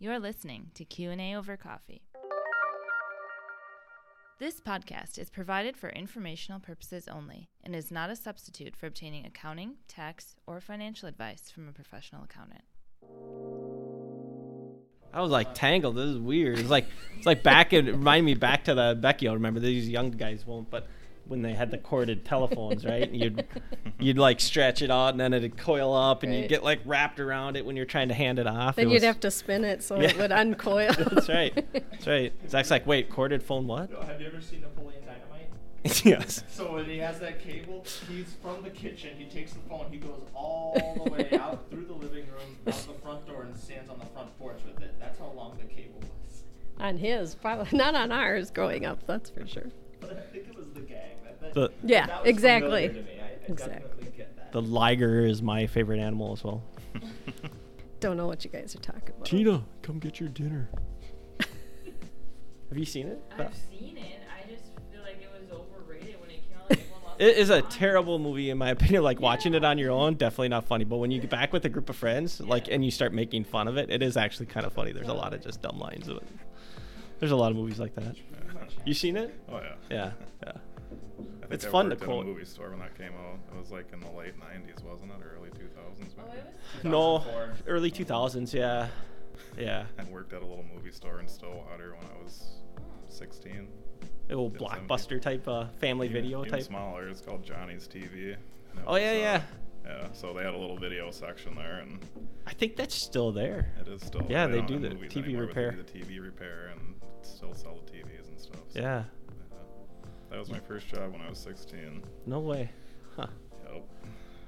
You're listening to Q&A over coffee. This podcast is provided for informational purposes only and is not a substitute for obtaining accounting, tax, or financial advice from a professional accountant. I was like tangled. This is weird. It's like it's like back in remind me back to the Becky. I remember these young guys won't, but when they had the corded telephones, right? And You'd you'd like stretch it out and then it'd coil up and Right. you'd get like wrapped around it when you're trying to hand it off. Then It you'd was- have to spin it so Yeah. it would uncoil. That's right. That's right. Zach's like, wait, corded phone what? Have you ever seen Napoleon Dynamite? yes. So when he has that cable, he's from the kitchen. He takes the phone. He goes all the way out through the living room, out the front door, and stands on the front porch with it. That's how long the cable was. on his, probably not on ours growing up, that's for sure. But I think it was the gang. That, that, The Yeah, that was exactly. Familiar to me. I, I Exactly. get that. the liger is my favorite animal as well. Don't know what you guys are talking about. Tina, come get your dinner. Have you seen it? I've seen it. I just feel like it was overrated when it came out. Like everyone lost It their is a terrible movie in my opinion. Like watching it on your own, definitely not funny. But when you get back with a group of friends, like and you start making fun of it, it is actually kind of funny. There's a lot of just dumb lines. Of it. There's a lot of movies like that. You seen it? Oh yeah. Yeah, yeah. I think It's I fun to worked at quote. a movie store when that came out. It was like in the late '90s, wasn't it, or early 2000s? Oh, Maybe. it was No, early 2000s. Yeah, yeah. I worked at a little movie store in Stillwater when I was 16. A little Did some- blockbuster type, uh, family Even- video even type. smaller. It's called Johnny's TV. Oh, was, yeah, uh, yeah. Yeah. So they had a little video section there, and I think that's still there. it is still. Yeah, they don't do the TV repair. They do the TV repair and still sell the TVs and stuff. so, Yeah. That was my first job when I was 16. No way. Huh. Yep.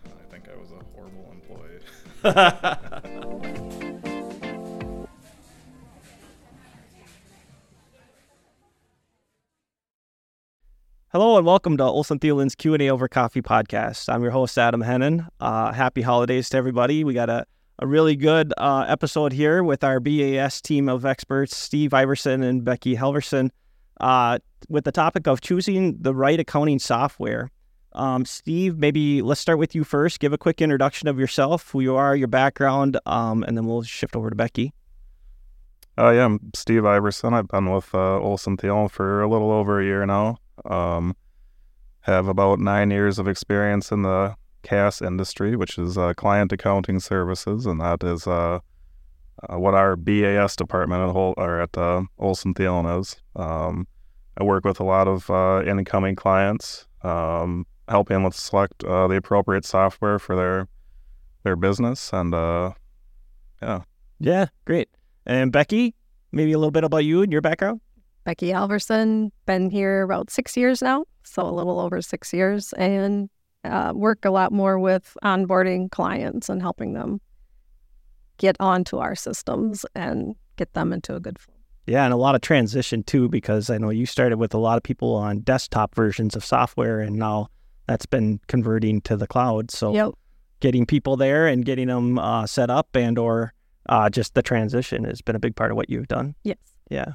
I think I was a horrible employee. Hello and welcome to Olson Thielen's Q&A over coffee podcast. I'm your host Adam Hennon. Uh, happy holidays to everybody. We got a, a really good uh, episode here with our BAS team of experts, Steve Iverson and Becky Halvorson, uh, with the topic of choosing the right accounting software. Um, Steve, maybe let's start with you first. Give a quick introduction of yourself, who you are, your background, um, and then we'll shift over to Becky. Uh, yeah, I'm Steve Iverson. I've been with uh, Olson Thielen for a little over a year now. Um, have about nine years of experience in the CAS industry, which is uh, client accounting services, and that is uh, uh, what our BAS department at, Hol- or at uh, Olson Thielen is. Um, I work with a lot of uh, incoming clients, um, helping with select uh, the appropriate software for their their business, and uh, yeah. Yeah, great. And Becky, maybe a little bit about you and your background. Becky Halvorson, been here about six years now, so a little over six years, and uh, work a lot more with onboarding clients and helping them get onto our systems and get them into a good flow. Yeah, and a lot of transition too, because I know you started with a lot of people on desktop versions of software, and now that's been converting to the cloud. So Yep. getting people there and getting them uh, set up, and or uh, just the transition has been a big part of what you've done. Yes. Yeah.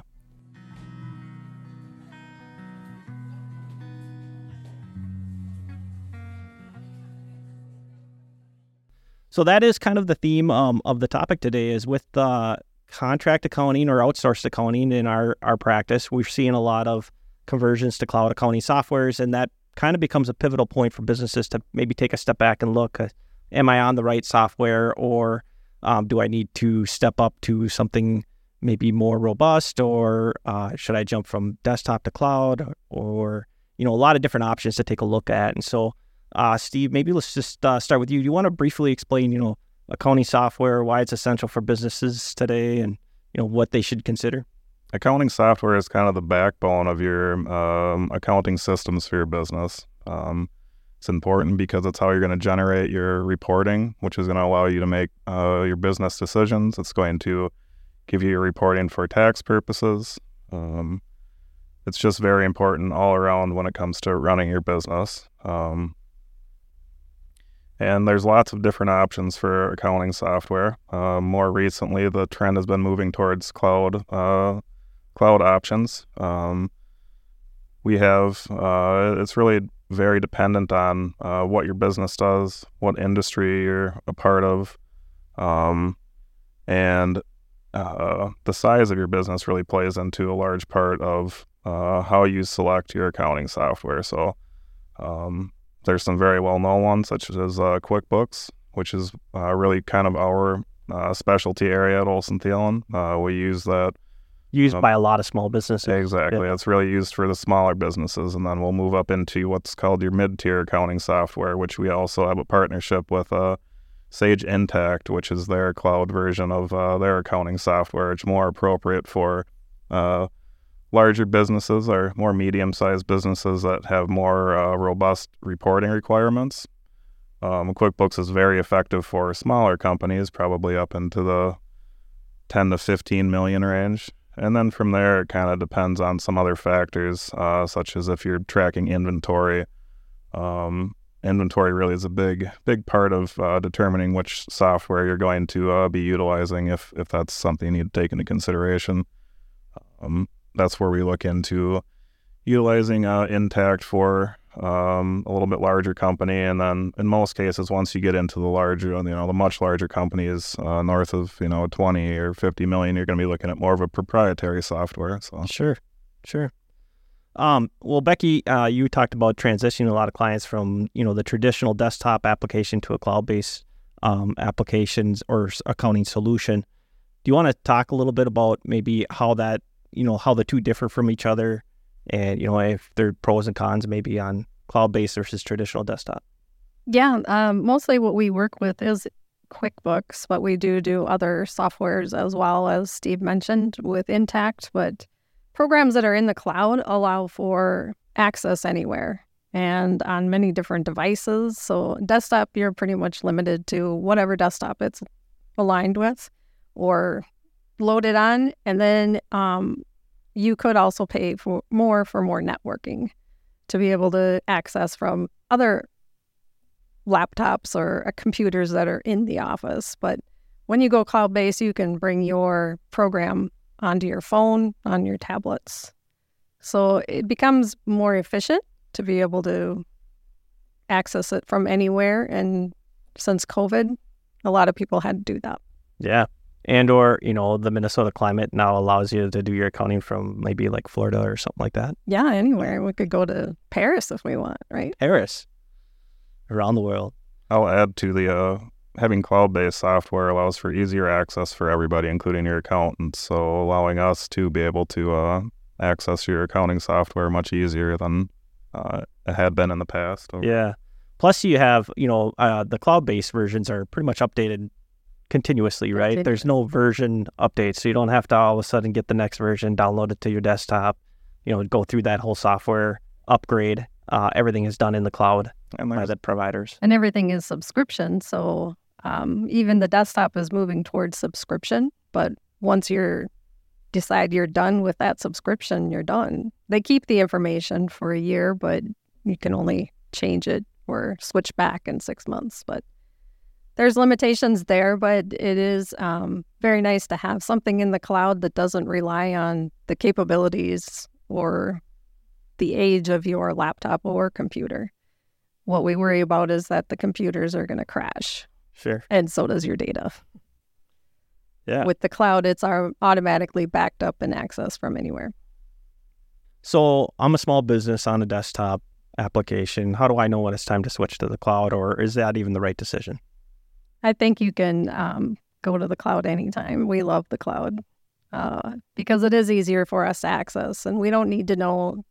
So that is kind of the theme um, of the topic today is with the contract accounting or outsourced accounting in our, our practice. We're seeing a lot of conversions to cloud accounting softwares, and that kind of becomes a pivotal point for businesses to maybe take a step back and look, uh, am I on the right software or um, do I need to step up to something maybe more robust or uh, should I jump from desktop to cloud or, you know, a lot of different options to take a look at. And so, uh, Steve, maybe let's just uh, start with you. Do you want to briefly explain, you know, accounting software, why it's essential for businesses today and, you know, what they should consider? accounting software is kind of the backbone of your um, accounting systems for your business. Um, it's important because it's how you're going to generate your reporting, which is going to allow you to make uh, your business decisions. It's going to give you your reporting for tax purposes. Um, it's just very important all around when it comes to running your business. Um, and there's lots of different options for accounting software. Uh, more recently, the trend has been moving towards cloud uh, cloud options. Um, we have uh, it's really very dependent on uh, what your business does, what industry you're a part of, um, and uh, the size of your business really plays into a large part of uh, how you select your accounting software. So um, there's some very well known ones, such as uh, QuickBooks, which is uh, really kind of our uh, specialty area at Olson Thielen. Uh, we use that Used Um, by a lot of small businesses. exactly. It's really used for the smaller businesses, and then we'll move up into what's called your mid-tier accounting software, which we also have a partnership with uh, Sage Intacct, which is their cloud version of uh, their accounting software. It's more appropriate for uh, larger businesses or more medium-sized businesses that have more uh, robust reporting requirements. Um, QuickBooks is very effective for smaller companies, probably up into the 10 to 15 million range. And then from there, it kind of depends on some other factors, uh, such as if you're tracking inventory. Um, inventory really is a big, big part of uh, determining which software you're going to uh, be utilizing, if if that's something you need to take into consideration. Um, that's where we look into utilizing uh, Intacct for um, a little bit larger company, and then in most cases, once you get into the larger, you know, the much larger companies uh, north of you know 20 or 50 million, you're going to be looking at more of a proprietary software. So Sure, sure. Um, well, Becky, uh, you talked about transitioning a lot of clients from you know the traditional desktop application to a cloud-based um, applications or accounting solution. Do you want to talk a little bit about maybe how that you know how the two differ from each other, and you know if there are pros and cons maybe on cloud-based versus traditional desktop? Yeah, um, mostly what we work with is QuickBooks, but we do do other softwares as well, as Steve mentioned with Intacct. But programs that are in the cloud allow for access anywhere and on many different devices. So, desktop, you're pretty much limited to whatever desktop it's aligned with or loaded on. And then um, you could also pay for more for more networking to be able to access from other laptops or uh, computers that are in the office. But when you go cloud based, you can bring your program onto your phone, on your tablets. So it becomes more efficient to be able to access it from anywhere. And since COVID, a lot of people had to do that. Yeah. And or, you know, the Minnesota climate now allows you to do your accounting from maybe like Florida or something like that. Yeah, anywhere. We could go to Paris if we want, right? Paris. Around the world. I'll add to the uh, having cloud-based software allows for easier access for everybody, including your accountants. So allowing us to be able to uh, access your accounting software much easier than uh, it had been in the past. Yeah. Plus, you have, you know, uh, the cloud based versions are pretty much updated continuously, right? There's no version updates. So you don't have to all of a sudden get the next version, download it to your desktop, you know, go through that whole software upgrade. Uh, everything is done in the cloud And by the providers. And everything is subscription. So um, even the desktop is moving towards subscription. But once you're decide you're done with that subscription, you're done. They keep the information for a year, but you can only change it or switch back in six months. But there's limitations there, but it is um, very nice to have something in the cloud that doesn't rely on the capabilities or the age of your laptop or computer. What we worry about is that the computers are going to crash, Sure. and so does your data. Yeah. With the cloud, it's automatically backed up and accessed from anywhere. So I'm a small business on a desktop application. How do I know when it's time to switch to the cloud, or is that even the right decision? I think you can um, go to the cloud anytime. We love the cloud uh, because it is easier for us to access, and we don't need to know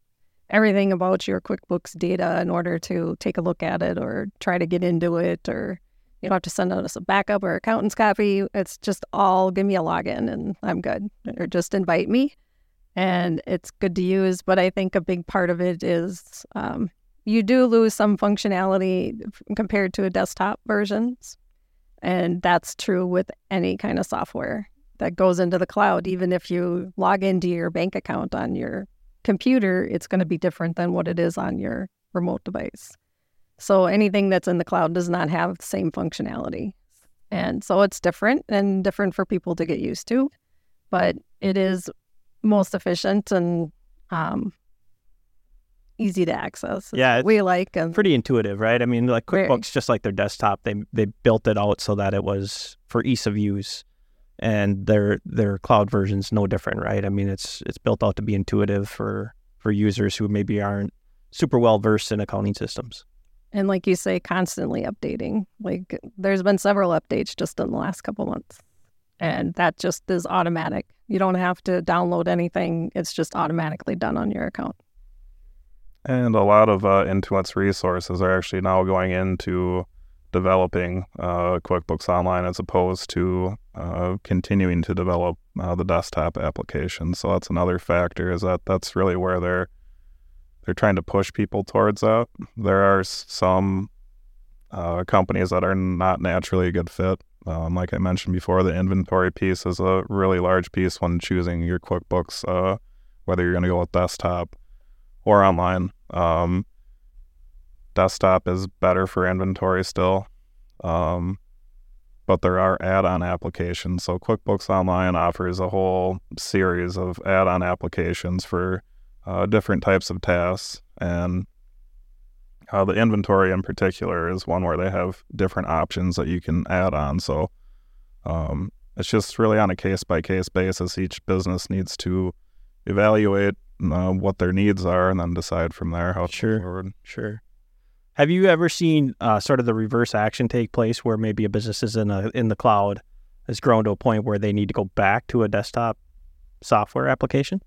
everything about your QuickBooks data in order to take a look at it or try to get into it, or you don't have to send us a backup or accountant's copy. It's just all give me a login and I'm good, or just invite me, and it's good to use. But I think a big part of it is um, you do lose some functionality compared to a desktop versions. And that's true with any kind of software that goes into the cloud. Even if you log into your bank account on your computer, it's going to be different than what it is on your remote device. So anything that's in the cloud does not have the same functionality. And so it's different and different for people to get used to, but it is most efficient and um, easy to access. It's Yeah, we like. And Pretty intuitive, right? I mean, like Very. QuickBooks, just like their desktop, they they built it out so that it was for ease of use. and their their cloud version's no different, right? I mean, it's it's built out to be intuitive for for users who maybe aren't super well versed in accounting systems. And like you say, constantly updating. Like there's been several updates just in the last couple months. And that just is automatic. You don't have to download anything. It's just automatically done on your account. And a lot of uh, Intuit's resources are actually now going into developing uh, QuickBooks Online as opposed to uh, continuing to develop uh, the desktop application. So that's another factor is that that's really where they're they're trying to push people towards that. There are some uh, companies that are not naturally a good fit. Um, like I mentioned before, the inventory piece is a really large piece when choosing your QuickBooks, uh, whether you're going to go with desktop or online. Um, desktop is better for inventory still, um, but there are add-on applications. So QuickBooks Online offers a whole series of add-on applications for uh, different types of tasks, and uh, the inventory in particular is one where they have different options that you can add on. So um, it's just really on a case by case basis. Each business needs to evaluate uh, what their needs are and then decide from there how to Sure. forward. Sure. Have you ever seen uh, sort of the reverse action take place where maybe a business is in a in the cloud has grown to a point where they need to go back to a desktop software application?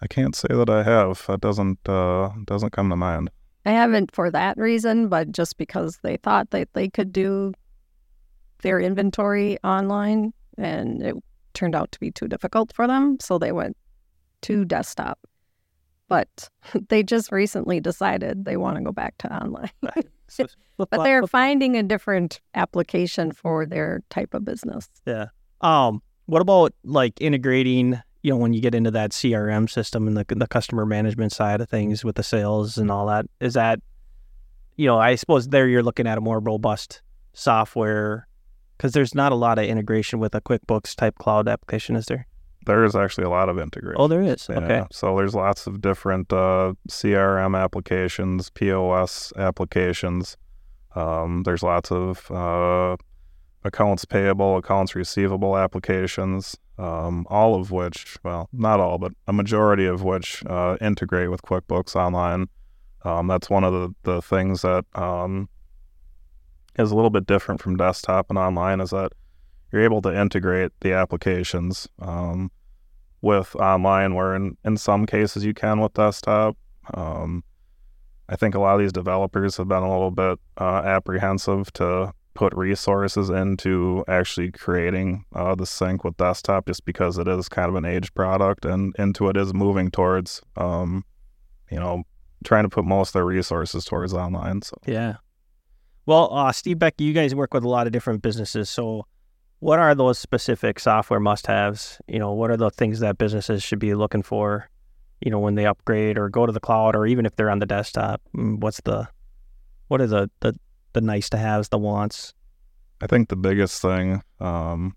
I can't say that I have. That doesn't uh, doesn't come to mind. I haven't for that reason, but just because they thought that they could do their inventory online and it turned out to be too difficult for them. So they went to desktop. But they just recently decided they want to go back to online. but they're finding a different application for their type of business. Yeah. Um. What about like integrating? You know, when you get into that CRM system and the the customer management side of things with the sales and all that, is that, you know, I suppose there you're looking at a more robust software because there's not a lot of integration with a QuickBooks type cloud application, is there? There is actually a lot of integration. Oh, there is. Yeah, Okay. So there's lots of different uh, CRM applications, POS applications. Um, there's lots of uh, accounts payable, accounts receivable applications, um, all of which, well, not all, but a majority of which uh, integrate with QuickBooks Online. Um, that's one of the, the things that um, is a little bit different from desktop and online is that you're able to integrate the applications um, with online, where in, in some cases you can with desktop. Um, I think a lot of these developers have been a little bit uh, apprehensive to put resources into actually creating uh, the sync with desktop just because it is kind of an aged product and Intuit is moving towards, um, you know, trying to put most of their resources towards online. So Yeah. Well, uh, Steve Becky, you guys work with a lot of different businesses. So, what are those specific software must-haves? You know, what are the things that businesses should be looking for? You know, when they upgrade or go to the cloud, or even if they're on the desktop. Mm, What's the, what are the the the nice to haves, the wants? I think the biggest thing um,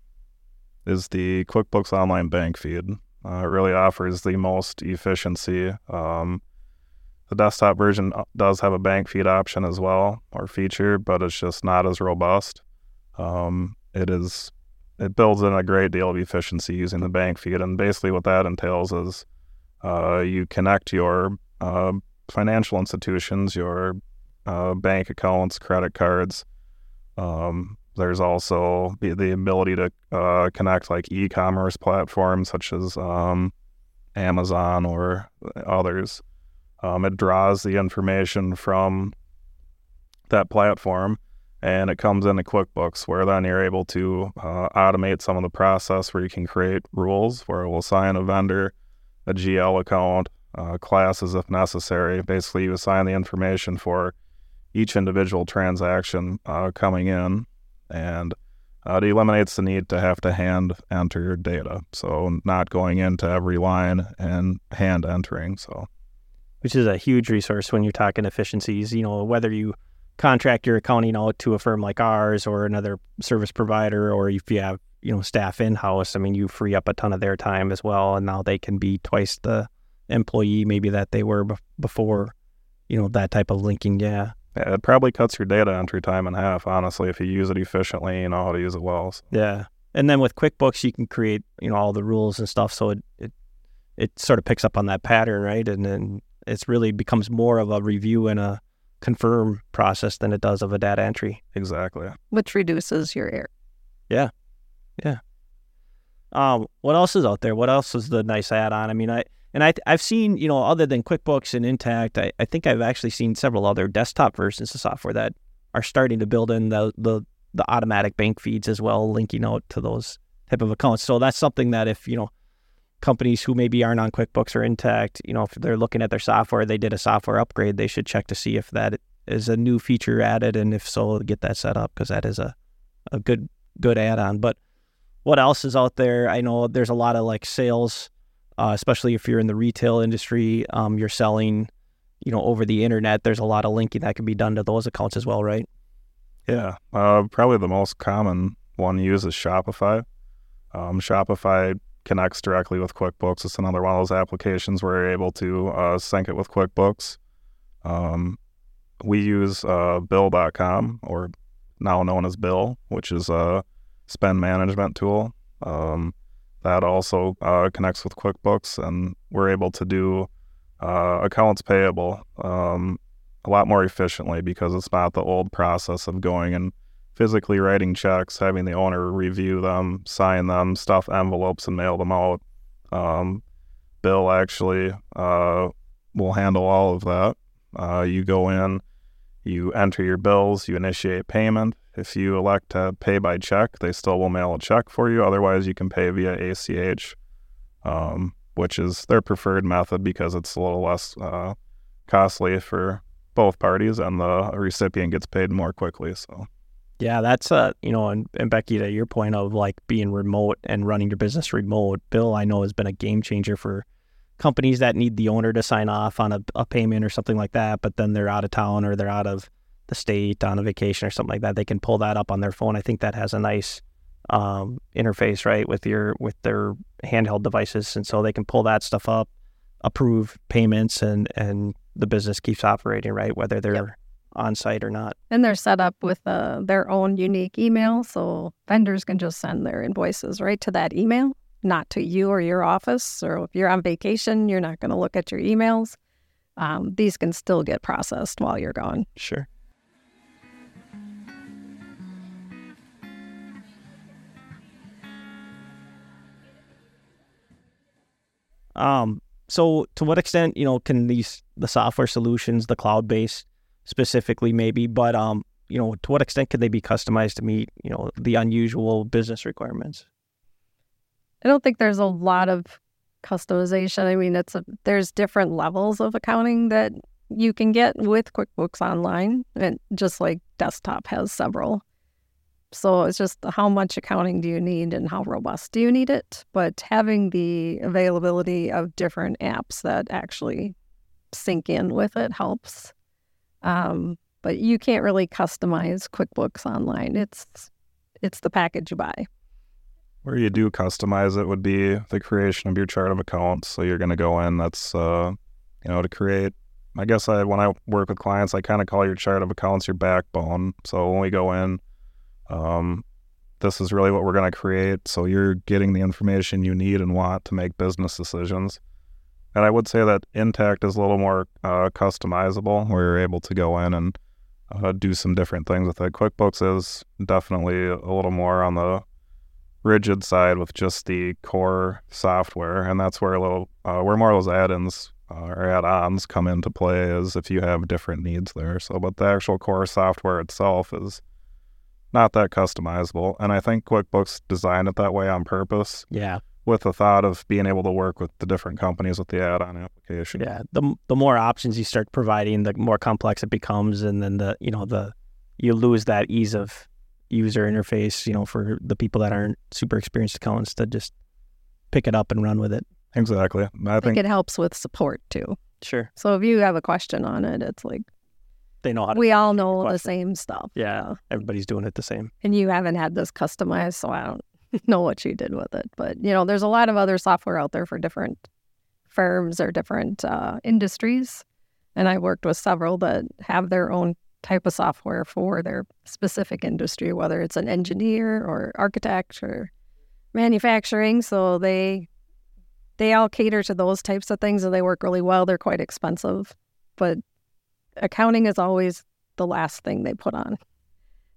is the QuickBooks Online Bank Feed. Uh, it really offers the most efficiency. Um, the desktop version uh, does have a bank feed option as well, or feature, but it's just not as robust. Um, it is it builds in a great deal of efficiency using the bank feed, and basically what that entails is uh, you connect your uh, financial institutions, your uh, bank accounts, credit cards. Um, there's also the, the ability to uh, connect like e-commerce platforms such as um, Amazon or others. Um, it draws the information from that platform and it comes into QuickBooks where then you're able to uh, automate some of the process where you can create rules where it will assign a vendor a GL account, uh, classes if necessary. Basically, you assign the information for each individual transaction uh, coming in, and uh, it eliminates the need to have to hand enter your data. So, not going into every line and hand entering. So, Which is a huge resource when you're talking efficiencies. You know, whether you contract your accounting out to a firm like ours or another service provider, or if you have you know staff in house, I mean, you free up a ton of their time as well, and now they can be twice the employee maybe that they were before. You know that type of linking, yeah, yeah, it probably cuts your data entry time in half, honestly, if you use it efficiently, you know how to use it well. So, yeah. And then with QuickBooks, you can create you know all the rules and stuff, so it it, it sort of picks up on that pattern, right? And then it's really becomes more of a review and a confirm process than it does of a data entry. Exactly. which reduces your error. Yeah. Yeah. Um, what else is out there? What else is the nice add-on? I mean, I and I I've seen you know other than QuickBooks and Intacct, I, I think I've actually seen several other desktop versions of software that are starting to build in the the the automatic bank feeds as well, linking out to those type of accounts. So that's something that if you know companies who maybe aren't on QuickBooks or Intacct, you know, if they're looking at their software, they did a software upgrade, they should check to see if that is a new feature added, and if so, get that set up because that is a a good good add-on. But what else is out there? I know there's a lot of like sales, uh, especially if you're in the retail industry. Um, you're selling, you know, over the internet. There's a lot of linking that can be done to those accounts as well, right? Yeah, uh, probably the most common one used is Shopify. Um, Shopify connects directly with QuickBooks. It's another one of those applications where you're able to uh, sync it with QuickBooks. Um, we use uh, Bill.com, or now known as Bill, which is a spend management tool. Um, that also uh, connects with QuickBooks, and we're able to do uh, accounts payable um, a lot more efficiently because it's not the old process of going and physically writing checks, having the owner review them, sign them, stuff envelopes, and mail them out. Um, Bill actually uh, will handle all of that. Uh, you go in, you enter your bills, you initiate payment. If you elect to pay by check, they still will mail a check for you. Otherwise, you can pay via ACH, um, which is their preferred method because it's a little less uh, costly for both parties, and the recipient gets paid more quickly. So, Yeah, that's uh, you know, and, and Becky, to your point of like being remote and running your business remote, Bill, I know has been a game changer for companies that need the owner to sign off on a, a payment or something like that, but then they're out of town or they're out of the state on a vacation or something like that. They can pull that up on their phone. I think that has a nice um, interface, right, with your with their handheld devices, and so they can pull that stuff up, approve payments, and and the business keeps operating, right, whether they're on site or not. And they're set up with uh, their own unique email, so vendors can just send their invoices right to that email, not to you or your office. Or if you're on vacation, you're not going to look at your emails. Um, these can still get processed while you're gone. Sure. Um, so to what extent, you know, can these the software solutions, the cloud based specifically maybe, but um, you know, to what extent could they be customized to meet, you know, the unusual business requirements? I don't think there's a lot of customization. I mean, it's a, there's different levels of accounting that you can get with QuickBooks Online, and just like desktop has several. So it's just how much accounting do you need and how robust do you need it? But having the availability of different apps that actually sync in with it helps. Um, but you can't really customize QuickBooks Online. It's it's the package you buy. where you do customize it would be the creation of your chart of accounts. So you're going to go in. That's uh, you know to create. I guess I when I work with clients, I kind of call your chart of accounts your backbone. So when we go in, um, this is really what we're going to create. So you're getting the information you need and want to make business decisions. And I would say that Intacct is a little more uh, customizable, where you're able to go in and uh, do some different things with it. QuickBooks is definitely a little more on the rigid side with just the core software, and that's where a little uh, where more of those add-ins uh, or add-ons come into play is if you have different needs there. So, but the actual core software itself is not that customizable, and I think QuickBooks designed it that way on purpose Yeah, with the thought of being able to work with the different companies with the add-on application. yeah. The the more options you start providing, the more complex it becomes, and then the you know the you lose that ease of user interface. You know, for the people that aren't super experienced accountants to just pick it up and run with it. exactly. I I think think it helps with support too. Sure, So if you have a question on it, it's like they know how to. we all know the same stuff. yeah, everybody's doing it the same. And you haven't had this customized, so I don't know what you did with it. But you know, there's a lot of other software out there for different firms or different uh, industries, and I worked with several that have their own type of software for their specific industry, whether it's an engineer or architect or manufacturing, so they they all cater to those types of things and they work really well. They're quite expensive, but accounting is always the last thing they put on.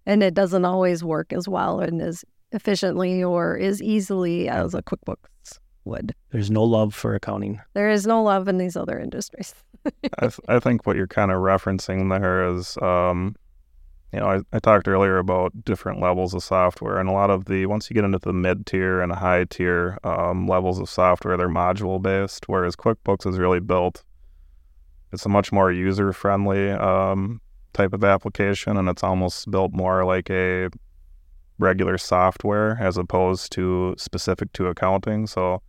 And it doesn't always work as well and as efficiently or as easily as a QuickBooks would. There's no love for accounting. There is no love in these other industries. I, th- I think what you're kind of referencing there is, um, you know, I, I talked earlier about different levels of software, and a lot of the once you get into the mid tier and high tier um, levels of software, they're module based, whereas QuickBooks is really built. It's a much more user friendly um, type of application, and it's almost built more like a regular software as opposed to specific to accounting. So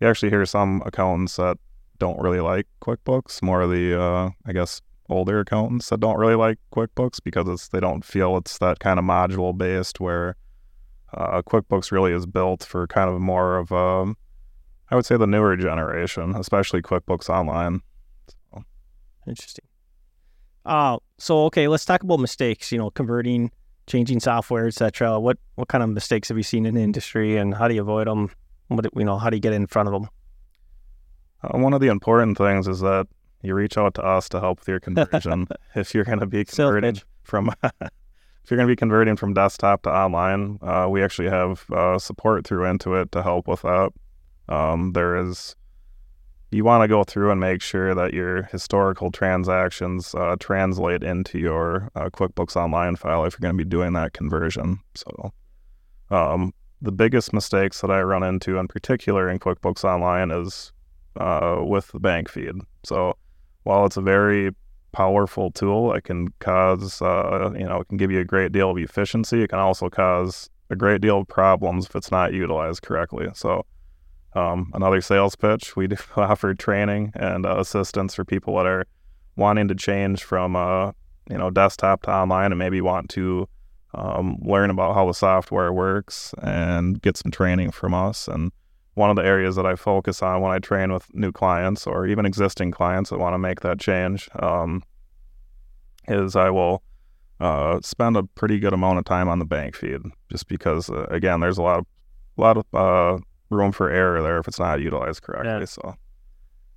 you actually hear some accountants that don't really like QuickBooks, more of the, uh, I guess, older accountants that don't really like QuickBooks because they don't feel it's that kind of module based where uh, QuickBooks really is built for kind of more of, a, I would say, the newer generation, especially QuickBooks Online. So. Interesting. Uh, so okay, let's talk about mistakes. You know, converting, changing software, etc. What what kind of mistakes have you seen in the industry, and how do you avoid them? What you know, how do you get in front of them? Uh, one of the important things is that you reach out to us to help with your conversion. if you're going to be converting from if you're going to be converting from desktop to online, uh, we actually have uh, support through Intuit to help with that. Um, there is you want to go through and make sure that your historical transactions uh, translate into your uh, QuickBooks Online file if you're going to be doing that conversion. So, um, the biggest mistakes that I run into, in particular in QuickBooks Online, is uh, with the bank feed. So, while it's a very powerful tool, it can cause, uh, you know, it can give you a great deal of efficiency. It can also cause a great deal of problems if it's not utilized correctly. So, um, another sales pitch. We offer training and uh, assistance for people that are wanting to change from uh, you know desktop to online and maybe want to um, learn about how the software works and get some training from us. And one of the areas that I focus on when I train with new clients or even existing clients that want to make that change um, is I will uh, spend a pretty good amount of time on the bank feed, just because uh, again, there's a lot of a lot of uh, room for error there if it's not utilized correctly. Yeah. So,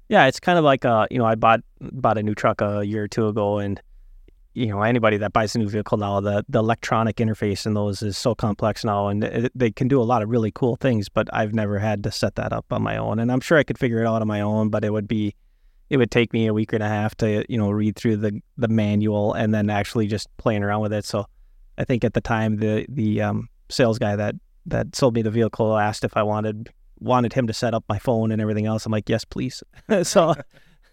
yeah, it's kind of like uh, you know, I bought bought a new truck a year or two ago, and you know, anybody that buys a new vehicle now, the the electronic interface in those is so complex now, and it, they can do a lot of really cool things. But I've never had to set that up on my own, and I'm sure I could figure it out on my own, but it would be it would take me a week and a half to you know read through the the manual and then actually just playing around with it. So I think at the time the the um, sales guy that that sold me the vehicle asked if I wanted wanted him to set up my phone and everything else. I'm like, yes, please. so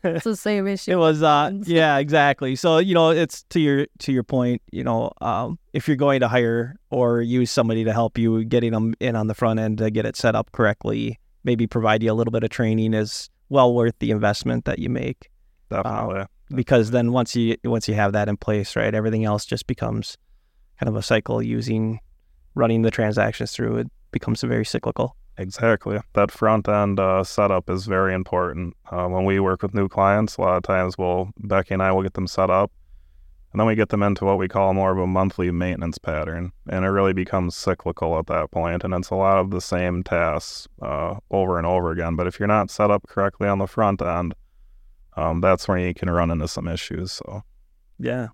it's the same issue. It was, uh, yeah, exactly. So you know, it's to your to your point. You know, um, if you're going to hire or use somebody to help you getting them in on the front end to get it set up correctly, maybe provide you a little bit of training is well worth the investment that you make. Definitely. Uh, because then once you once you have that in place, right, everything else just becomes kind of a cycle using running the transactions through, it becomes very cyclical. Exactly. That front end uh, setup is very important. Uh, when we work with new clients, a lot of times we'll, Becky and I will get them set up, and then we get them into what we call more of a monthly maintenance pattern. And it really becomes cyclical at that point. and it's a lot of the same tasks uh, over and over again. But if you're not set up correctly on the front end, um, that's when you can run into some issues. So, yeah,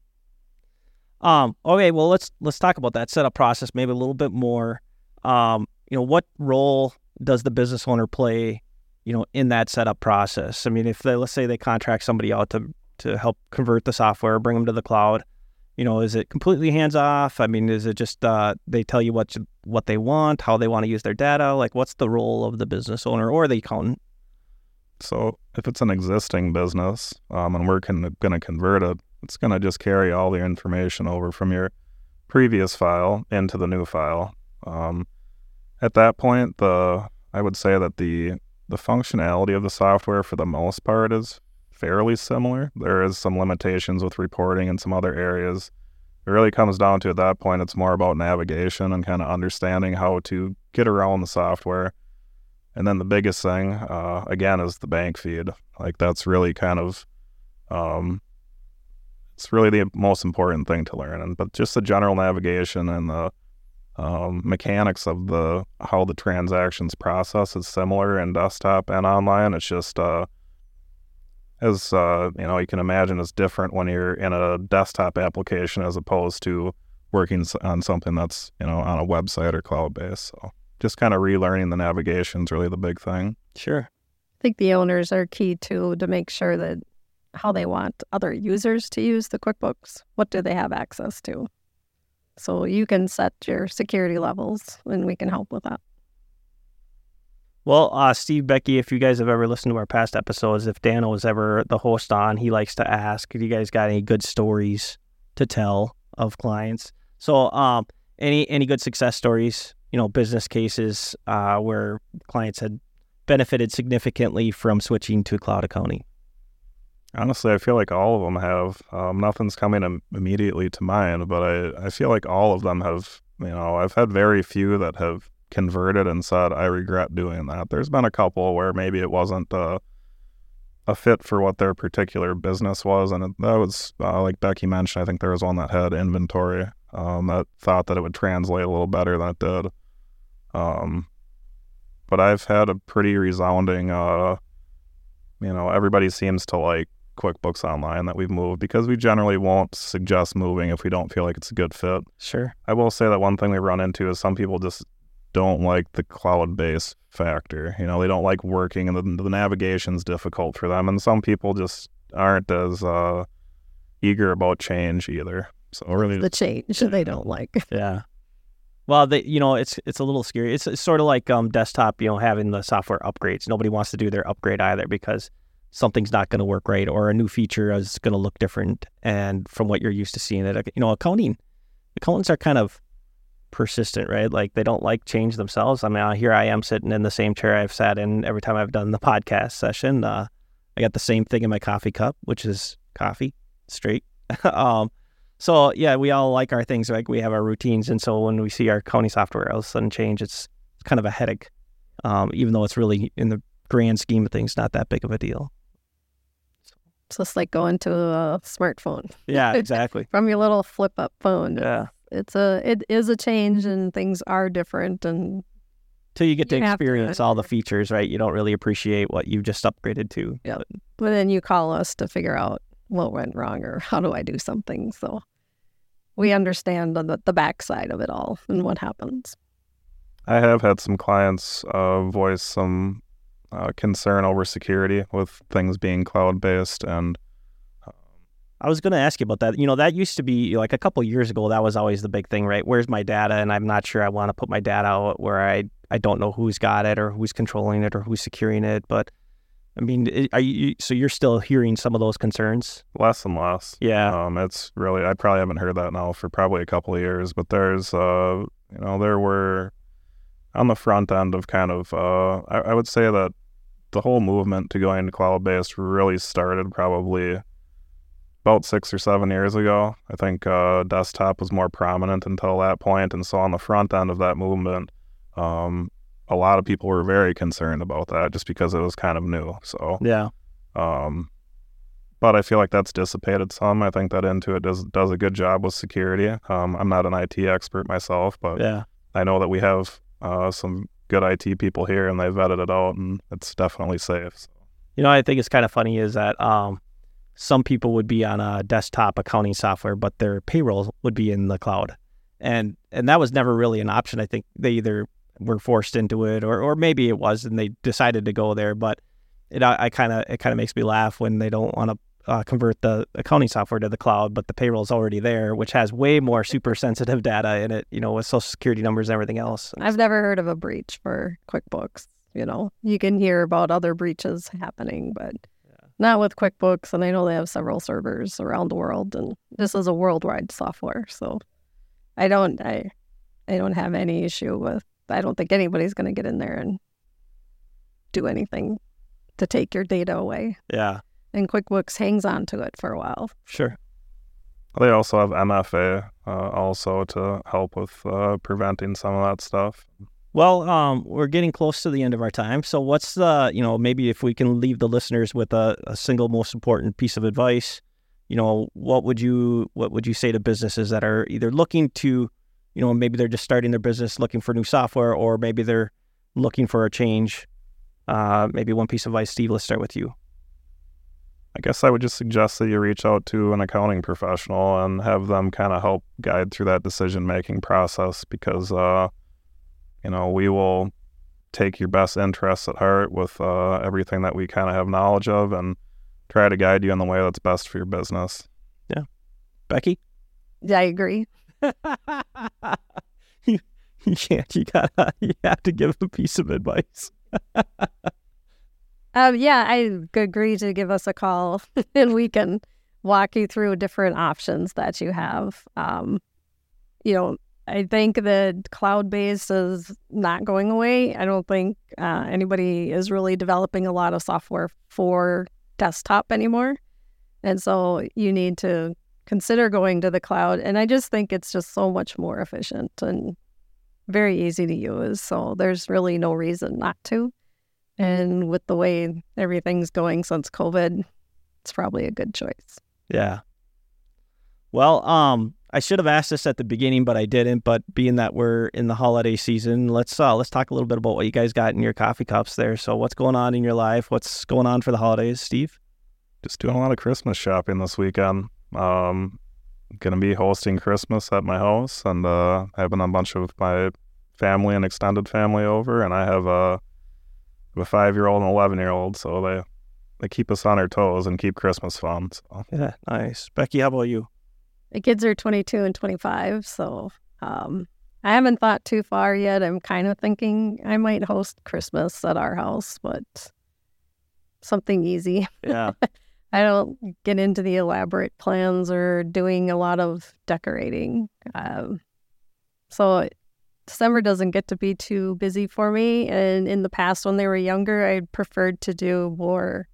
um, okay, well let's let's talk about that setup process maybe a little bit more. Um, you know, what role does the business owner play, you know, in that setup process? I mean, if they let's say they contract somebody out to to help convert the software, bring them to the cloud, you know, is it completely hands off? I mean, is it just uh, they tell you what what they want, how they want to use their data? Like, what's the role of the business owner or the accountant? So, if it's an existing business um, and we're going to convert it, it's going to just carry all the information over from your previous file into the new file. Um, at that point, the I would say that the the functionality of the software for the most part is fairly similar. There is some limitations with reporting and some other areas. It really comes down to at that point, it's more about navigation and kind of understanding how to get around the software. And then the biggest thing, uh, again, is the bank feed. Like that's really kind of um, it's really the most important thing to learn. And but just the general navigation and the um, mechanics of the how the transactions process is similar in desktop and online. It's just uh, as uh, you know, you can imagine, it's different when you're in a desktop application as opposed to working on something that's you know on a website or cloud based. So just kind of relearning the navigation is really the big thing. Sure. I think the owners are key too to make sure that how they want other users to use the QuickBooks. What do they have access to? So you can set your security levels and we can help with that. Well, uh, Steve, Becky, if you guys have ever listened to our past episodes, if Dan was ever the host on, he likes to ask, "Do you guys got any good stories to tell of clients?" So, um, any any good success stories, you know, business cases uh, where clients had benefited significantly from switching to cloud accounting? Honestly, I feel like all of them have. Um, nothing's coming Im- immediately to mind, but I, I feel like all of them have. You know, I've had very few that have converted and said, I regret doing that. There's been a couple where maybe it wasn't a, a fit for what their particular business was. And it, that was, uh, like Becky mentioned, I think there was one that had inventory um, that thought that it would translate a little better than it did. Um, but I've had a pretty resounding, uh, you know, everybody seems to like QuickBooks Online that we've moved because we generally won't suggest moving if we don't feel like it's a good fit. Sure. I will say that one thing we run into is some people just don't like the cloud based factor. You know, they don't like working and the, the navigation's difficult for them. And some people just aren't as uh, eager about change either. So really, The change they don't like. Yeah. Well, they, you know, it's it's a little scary. It's, it's sort of like um, desktop, you know, having the software upgrades. Nobody wants to do their upgrade either because something's not going to work right or a new feature is going to look different and from what you're used to seeing it. You know, accounting, accountants are kind of persistent, right? Like they don't like change themselves. I mean, uh, here I am sitting in the same chair I've sat in every time I've done the podcast session. Uh, I got the same thing in my coffee cup, which is coffee straight. um, so yeah, we all like our things. Like we have our routines, and so when we see our accounting software all of a sudden change, it's kind of a headache. Um, even though it's really in the grand scheme of things, not that big of a deal. It's just like going to a smartphone Yeah, exactly. from your little flip up phone. yeah. It's a it is a change and things are different and Till you get to You to experience all the features, right? You don't really appreciate what you've just upgraded to. Yep. but then you call us to figure out what went wrong or how do I do something. So we understand the the backside of it all and what happens. I have had some clients uh, voice some uh, concern over security with things being cloud based and I was going to ask you about that. You know, that used to be like a couple years ago. That was always the big thing, right? Where's my data? And I'm not sure I want to put my data out where I I don't know who's got it or who's controlling it or who's securing it. But I mean, are you so you're still hearing some of those concerns? less and less. Yeah. Um, it's really I probably haven't heard that now for probably a couple of years, but there's uh, you know, there were on the front end of kind of uh, I, I would say that the whole movement to going to cloud based really started probably about six or seven years ago. I think uh, desktop was more prominent until that point, and so on the front end of that movement, um, a lot of people were very concerned about that just because it was kind of new. So Yeah. um, but I feel like that's dissipated some. I think that Intuit does does a good job with security. Um, I'm not an IT expert myself, but Yeah. I know that we have uh, some good IT people here, and they've vetted it out, and it's definitely safe. You know, I think it's kind of funny is that um, some people would be on a desktop accounting software, but their payroll would be in the cloud, and and that was never really an option. I think they either were forced into it, or or maybe it was, and they decided to go there. But it I, I kind of it kind of makes me laugh when they don't want to uh, convert the accounting software to the cloud, but the payroll's already there, which has way more super sensitive data in it. You know, with social security numbers and everything else. I've never heard of a breach for QuickBooks. You know, you can hear about other breaches happening, but not with QuickBooks. And I know they have several servers around the world, and this is a worldwide software. So I don't, I, I don't have any issue with. I don't think anybody's going to get in there and do anything to take your data away. yeah, And QuickBooks hangs on to it for a while. sure. They also have MFA uh, also to help with uh, preventing some of that stuff. Well, um, we're getting close to the end of our time. So, what's the, you know, maybe if we can leave the listeners with a, a single most important piece of advice, you know, what would you what would you say to businesses that are either looking to you know, maybe they're just starting their business looking for new software, or maybe they're looking for a change. Uh, maybe one piece of advice, Steve. Let's start with you. I guess I would just suggest that you reach out to an accounting professional and have them kind of help guide through that decision making process because, uh, you know, we will take your best interests at heart with uh, everything that we kind of have knowledge of and try to guide you in the way that's best for your business. Yeah. Becky? Yeah I agree. you, you can't. You gotta. You have to give a piece of advice. Um, yeah, I agree to give us a call and we can walk you through different options that you have. Um, you know, I think that cloud based is not going away. I don't think uh, anybody is really developing a lot of software for desktop anymore. And so you need to consider going to the cloud. And I just think it's just so much more efficient and very easy to use. So there's really no reason not to. And with the way everything's going since COVID, it's probably a good choice. Yeah. Well, um, I should have asked this at the beginning, but I didn't. But being that we're in the holiday season, let's uh, let's talk a little bit about what you guys got in your coffee cups there. So, what's going on in your life? What's going on for the holidays, Steve? Just doing a lot of Christmas shopping this weekend. Um, gonna be hosting Christmas at my house and uh, having a bunch of my family and extended family over, and I have a a five year old and eleven year old, so they they keep us on our toes and keep Christmas fun. So. Yeah, nice. Becky, how about you? The kids are 22 and 25, so um, I haven't thought too far yet. I'm kind of thinking I might host Christmas at our house, but something easy. Yeah. I don't get into the elaborate plans or doing a lot of decorating. Um, so December doesn't get to be too busy for me. And in the past, when they were younger, I preferred to do more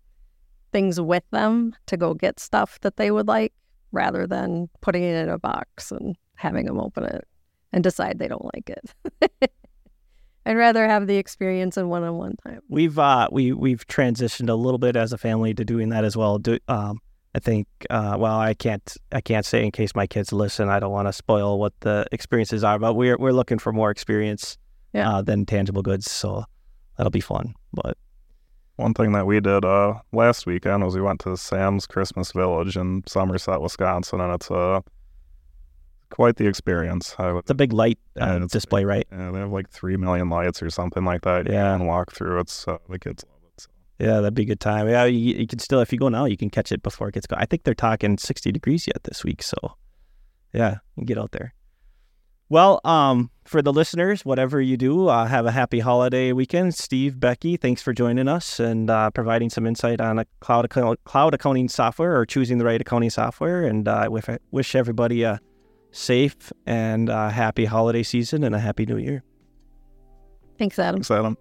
things with them to go get stuff that they would like rather than putting it in a box and having them open it and decide they don't like it. I'd rather have the experience in one-on-one time. We've uh we we've transitioned a little bit as a family to doing that as well. Do, um, I think uh, well I can't I can't say in case my kids listen. I don't want to spoil what the experiences are, but we're we're looking for more experience Yeah. uh, than tangible goods. So that'll be fun. But One thing that we did uh, last weekend was we went to Sam's Christmas Village in Somerset, Wisconsin, and it's uh, quite the experience. I would, it's a big light uh, display, right? yeah, they have like three million lights or something like that. Yeah. and walk through. It's uh, the kids love it. So. Yeah, that'd be a good time. Yeah, you, you can still, if you go now, you can catch it before it gets go. I think they're talking 60 degrees yet this week. So, yeah, you can get out there. Well, um, for the listeners, whatever you do, uh, have a happy holiday weekend. Steve, Becky, thanks for joining us and uh, providing some insight on a cloud, account- cloud accounting software or choosing the right accounting software. And uh, I wish, wish everybody a safe and uh, happy holiday season and a happy new year. Thanks, Adam. Thanks, Adam.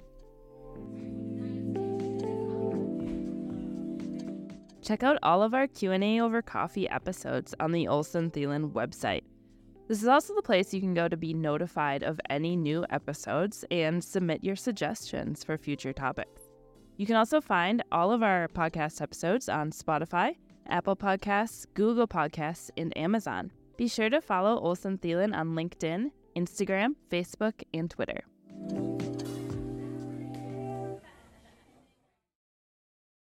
Check out all of our Q&A over coffee episodes on the Olsen Thielen website. This is also the place you can go to be notified of any new episodes and submit your suggestions for future topics. You can also find all of our podcast episodes on Spotify, Apple Podcasts, Google Podcasts, and Amazon. Be sure to follow Olsen Thielen on LinkedIn, Instagram, Facebook, and Twitter.